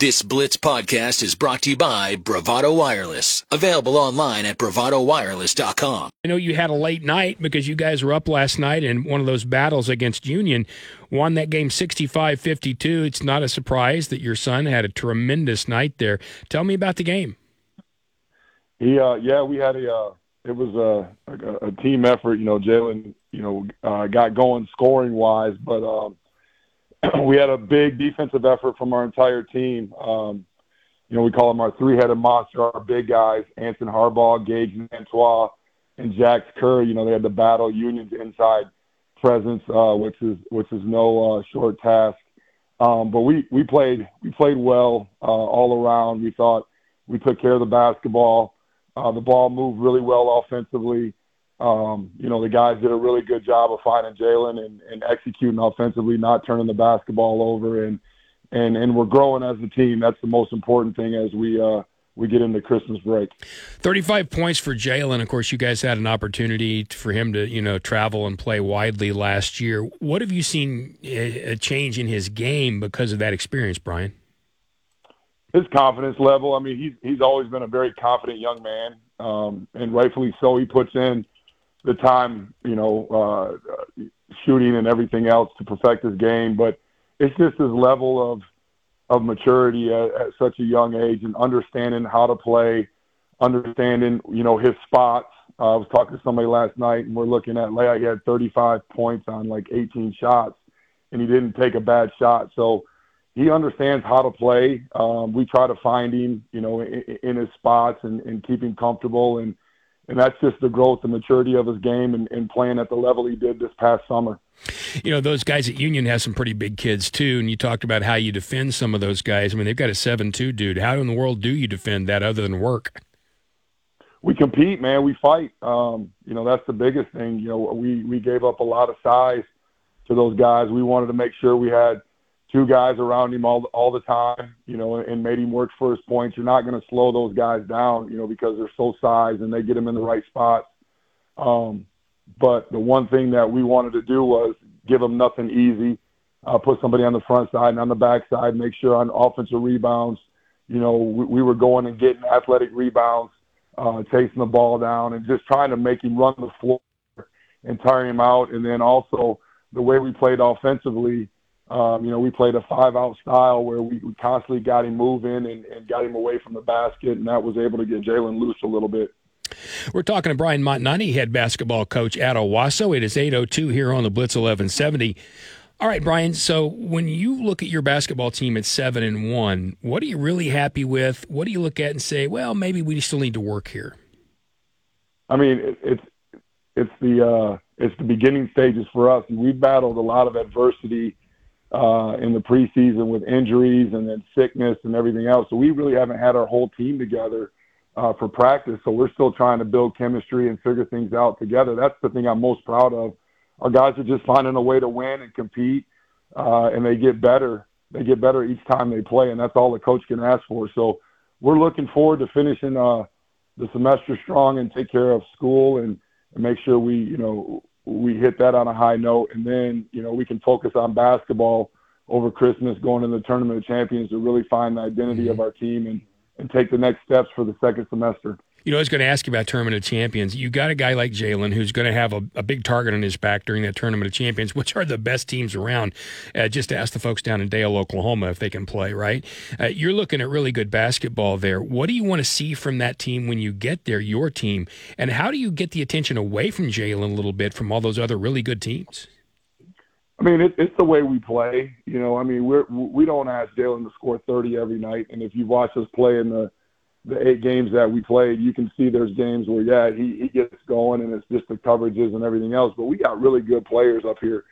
This Blitz podcast is brought to you by Bravado Wireless. Available online at bravadowireless.com. I know you had a late night because you guys were up last night in one of those battles against Union. Won that game 65 52. It's not a surprise that your son had a tremendous night there. Tell me about the game. Yeah, yeah, we had a, uh, it was a, a, a team effort. You know, Jalen, you know, uh, got going scoring wise, but, um, we had a big defensive effort from our entire team. Um, you know, we call them our three-headed monster, our big guys, Anson Harbaugh, Gage Nantois, and Jax Kerr. You know, they had to battle Union's inside presence, uh, which is which is no uh, short task. Um, but we we played we played well uh, all around. We thought we took care of the basketball. Uh, the ball moved really well offensively. Um, you know, the guys did a really good job of finding Jalen and, and executing offensively, not turning the basketball over, and and and we're growing as a team. That's the most important thing as we uh, we get into Christmas break. Thirty-five points for Jalen. Of course, you guys had an opportunity for him to you know travel and play widely last year. What have you seen a change in his game because of that experience, Brian? His confidence level. I mean, he's he's always been a very confident young man, um, and rightfully so. He puts in the time, you know, uh, shooting and everything else to perfect his game. But it's just his level of of maturity at, at such a young age and understanding how to play, understanding, you know, his spots. Uh, I was talking to somebody last night, and we're looking at Leia. He had 35 points on like 18 shots, and he didn't take a bad shot. So he understands how to play. Um, we try to find him, you know, in, in his spots and, and keep him comfortable and and that's just the growth and maturity of his game and, and, playing at the level he did this past summer. You know, those guys at Union have some pretty big kids too, and you talked about how you defend some of those guys. I mean, they've got a seven-two dude. How in the world do you defend that other than work? We compete, man. We fight. Um, you know, that's the biggest thing. You know, we we gave up a lot of size to those guys. We wanted to make sure we had two guys around him all all the time, you know, and made him work for his points. You're not going to slow those guys down, you know, because they're so sized and they get him in the right spots. Um, but the one thing that we wanted to do was give them nothing easy. Uh, put somebody on the front side and on the back side, make sure on offensive rebounds, you know, we, we were going and getting athletic rebounds, uh, chasing the ball down, and just trying to make him run the floor and tire him out. And then also the way we played offensively um, you know, we played a five out style where we, we constantly got him moving and, and got him away from the basket, and that was able to get Jalen loose a little bit. We're talking to Brian Montonati, head basketball coach at Owasso. It is 8.02 here on the Blitz 1170. All right, Brian. So when you look at your basketball team at seven and one, what are you really happy with? What do you look at and say, well, maybe we still need to work here? I mean, it, it's it's the uh, it's the beginning stages for us, we've battled a lot of adversity uh, in the preseason with injuries and then sickness and everything else. So we really haven't had our whole team together uh, for practice. So we're still trying to build chemistry and figure things out together. That's the thing I'm most proud of. Our guys are just finding a way to win and compete, uh, and they get better. They get better each time they play, and that's all the coach can ask for. So we're looking forward to finishing uh, the semester strong and take care of school and, and make sure we, you know, we hit that on a high note, and then you know we can focus on basketball over Christmas, going to the tournament of champions to really find the identity mm-hmm. of our team and and take the next steps for the second semester. You know, I was going to ask you about Tournament of Champions. You got a guy like Jalen who's going to have a, a, big target on his back during that Tournament of Champions, which are the best teams around. Uh, just to ask the folks down in Dale, Oklahoma, if they can play, right? Uh, you're looking at really good basketball there. What do you want to see from that team when you get there, your team? And how do you get the attention away from Jalen a little bit from all those other really good teams? I mean, it, it's the way we play. You know, I mean, we're we don't ask Jalen to score 30 every night, and if you watch us play in the the eight games that we played, you can see there's games where yeah he he gets going and it's just the coverages and everything else. But we got really good players up here.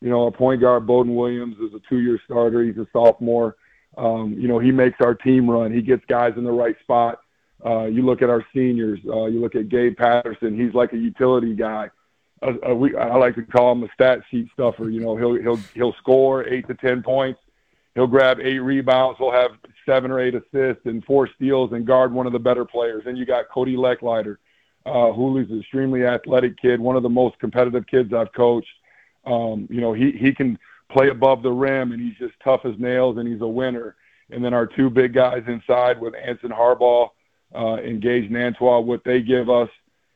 You know, our point guard Bowden Williams is a two-year starter. He's a sophomore. Um, you know, he makes our team run. He gets guys in the right spot. Uh, you look at our seniors. Uh, you look at Gabe Patterson. He's like a utility guy. Uh, uh, we, I like to call him a stat sheet stuffer. You know, he'll he'll he'll score eight to ten points. He'll grab eight rebounds. He'll have seven or eight assists and four steals and guard one of the better players. And you got Cody Lecklider, uh, an extremely athletic kid, one of the most competitive kids I've coached. Um, you know, he, he can play above the rim and he's just tough as nails and he's a winner. and then our two big guys inside with Anson Harbaugh uh, and Gage Nantua, what they give us.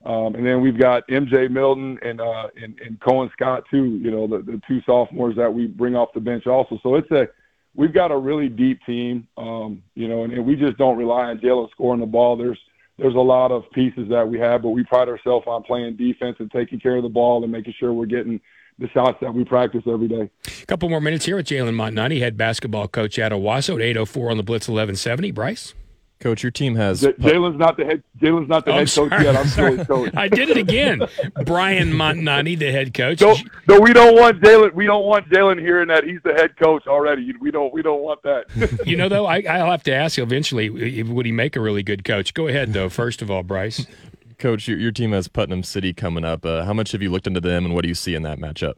Um, and then we've got MJ Milton and, uh, and and Cohen Scott too. You know, the, the two sophomores that we bring off the bench also. So it's a we've got a really deep team. Um, you know, and, and we just don't rely on Jalen scoring the ball. There's there's a lot of pieces that we have, but we pride ourselves on playing defense and taking care of the ball and making sure we're getting the shots that we practice every day. A couple more minutes here with Jalen Montonati, head basketball coach at Owasso at 804 on the Blitz 1170. Bryce? Coach, your team has J- Jalen's not the head. Jalen's not the Oh, head I'm coach yet. I'm still coach. I did it again. Brian Montonati, the head coach. So, so we don't want Jalen. We don't want Jalen hearing that he's the head coach already. We don't. We don't want that. You know, though, I, I'll have to ask you eventually, would he make a really good coach? Go ahead, though. First of all, Bryce. Coach, your, your team has Putnam City coming up. Uh, how much have you looked into them, and what do you see in that matchup?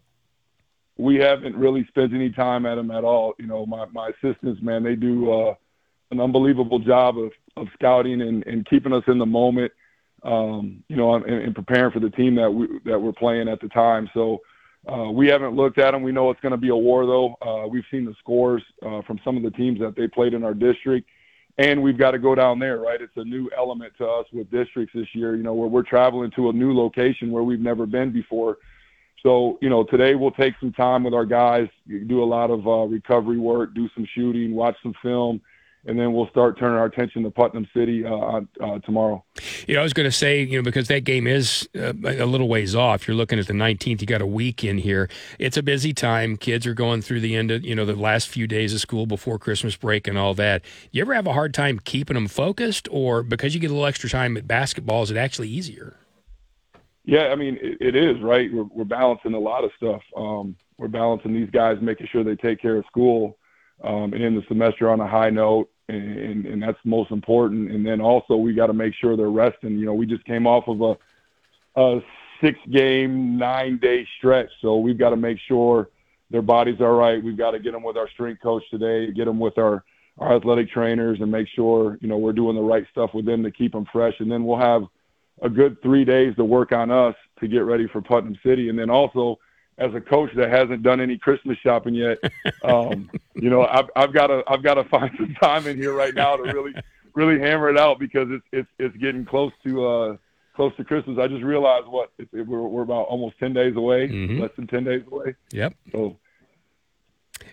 we haven't really spent any time at them at all. You know, my my assistants, man, they do uh, an unbelievable job of of scouting and, and keeping us in the moment. Um, you know, and, and preparing for the team that we that we're playing at the time. So. Uh, we haven't looked at them. We know it's going to be a war, though. Uh, we've seen the scores uh, from some of the teams that they played in our district, and we've got to go down there, right? It's a new element to us with districts this year. You know, where we're traveling to a new location where we've never been before. So, you know, today we'll take some time with our guys, do a lot of uh, recovery work, do some shooting, watch some film, and then we'll start turning our attention to Putnam City uh, uh, tomorrow. You know, I was going to say, you know, because that game is uh, a little ways off. You're looking at the 19th. You got a week in here. It's a busy time. Kids are going through the end of, you know, the last few days of school before Christmas break and all that. You ever have a hard time keeping them focused, or because you get a little extra time at basketball, is it actually easier? Yeah, I mean, it, it is, right? We're, we're balancing a lot of stuff. Um, we're balancing these guys, making sure they take care of school um, and end the semester on a high note, and, and, that's most important. And then also, we got to make sure they're resting. You know, we just came off of a, a six game, nine day stretch, so we've got to make sure their bodies are right. We've got to get them with our strength coach today, get them with our, our athletic trainers, and make sure, you know, we're doing the right stuff with them to keep them fresh. And then we'll have a good three days to work on us to get ready for Putnam City. And then also, as a coach that hasn't done any Christmas shopping yet, um, you know, I've, I've got to I've got to find some time in here right now to really really hammer it out because it's it's it's getting close to uh, close to Christmas. I just realized what it, it, we're we're about almost ten days away, Mhm. less than ten days away. Yep. So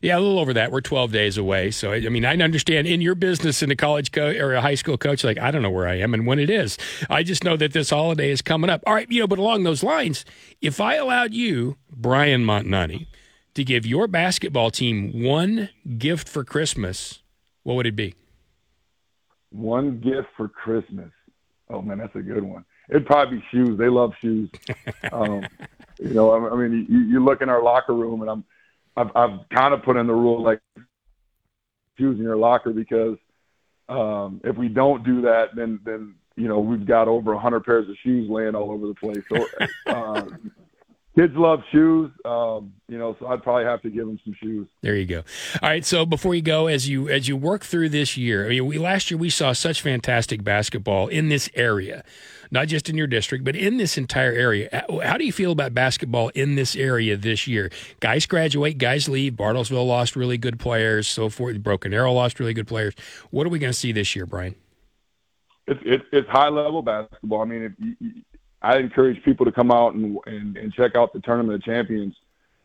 Yeah, a little over that. We're 12 days away. So, I I mean, I understand in your business in a college co- or a high school coach, like, I don't know where I am and when it is. I just know that this holiday is coming up. All right, you know, but along those lines, if I allowed you, Brian Montonati, to give your basketball team one gift for Christmas, what would it be? one gift for Christmas. Oh man, that's a good one. It'd probably be shoes. They love shoes. um, you know, I, I mean, you, you look in our locker room, and I'm, I've, I've kind of put in the rule like shoes in your locker because um, if we don't do that, then then you know we've got over a hundred pairs of shoes laying all over the place. So uh, kids love shoes. Um, you know, so I'd probably have to give them some shoes. There you go. All right. So before you go, as you as you work through this year, I mean, we last year we saw such fantastic basketball in this area, not just in your district, but in this entire area. How do you feel about basketball in this area this year? Guys graduate, guys leave. Bartlesville lost really good players, so forth. Broken Arrow lost really good players. What are we going to see this year, Brian? it's it's it's high level basketball. I mean, if you, you, I encourage people to come out and, and and check out the tournament of champions.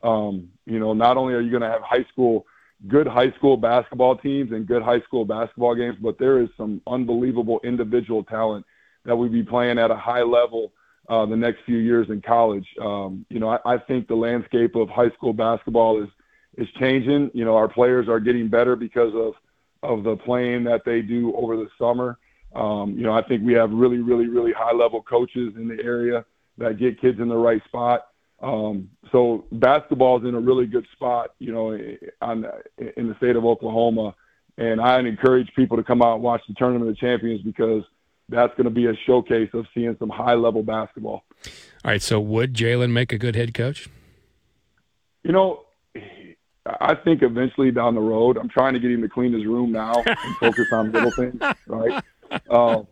Um, you know, not only are you going to have high school, good high school basketball teams and good high school basketball games, but there is some unbelievable individual talent that we be playing at a high level uh, the next few years in college. Um, you know, I, I think the landscape of high school basketball is is changing. You know, our players are getting better because of of the playing that they do over the summer. Um, you know, I think we have really, really, really high level coaches in the area that get kids in the right spot. Um, so basketball is in a really good spot, you know, on in the state of Oklahoma, and I encourage people to come out and watch the Tournament of Champions because that's going to be a showcase of seeing some high level basketball. All right. So would Jalen make a good head coach? You know, I think eventually down the road, I'm trying to get him to clean his room now and focus on little things, right? Um,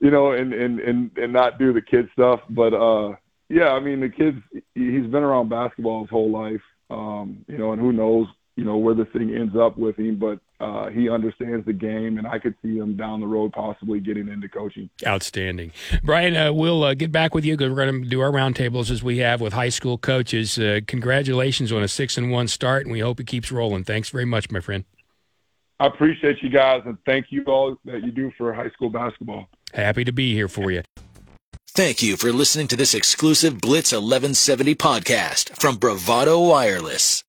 you know, and, and, and, and not do the kid stuff. But, uh, yeah, I mean, the kid's, he's been around basketball his whole life, um, you know, and who knows, you know, where this thing ends up with him. But uh, he understands the game, and I could see him down the road possibly getting into coaching. Outstanding, Brian. Uh, we'll uh, get back with you because we're going to do our roundtables as we have with high school coaches. Uh, congratulations on a six and one start, and we hope it keeps rolling. Thanks very much, my friend. I appreciate you guys, and thank you all that you do for high school basketball. Happy to be here for you. Thank you for listening to this exclusive Blitz 1170 podcast from Bravado Wireless.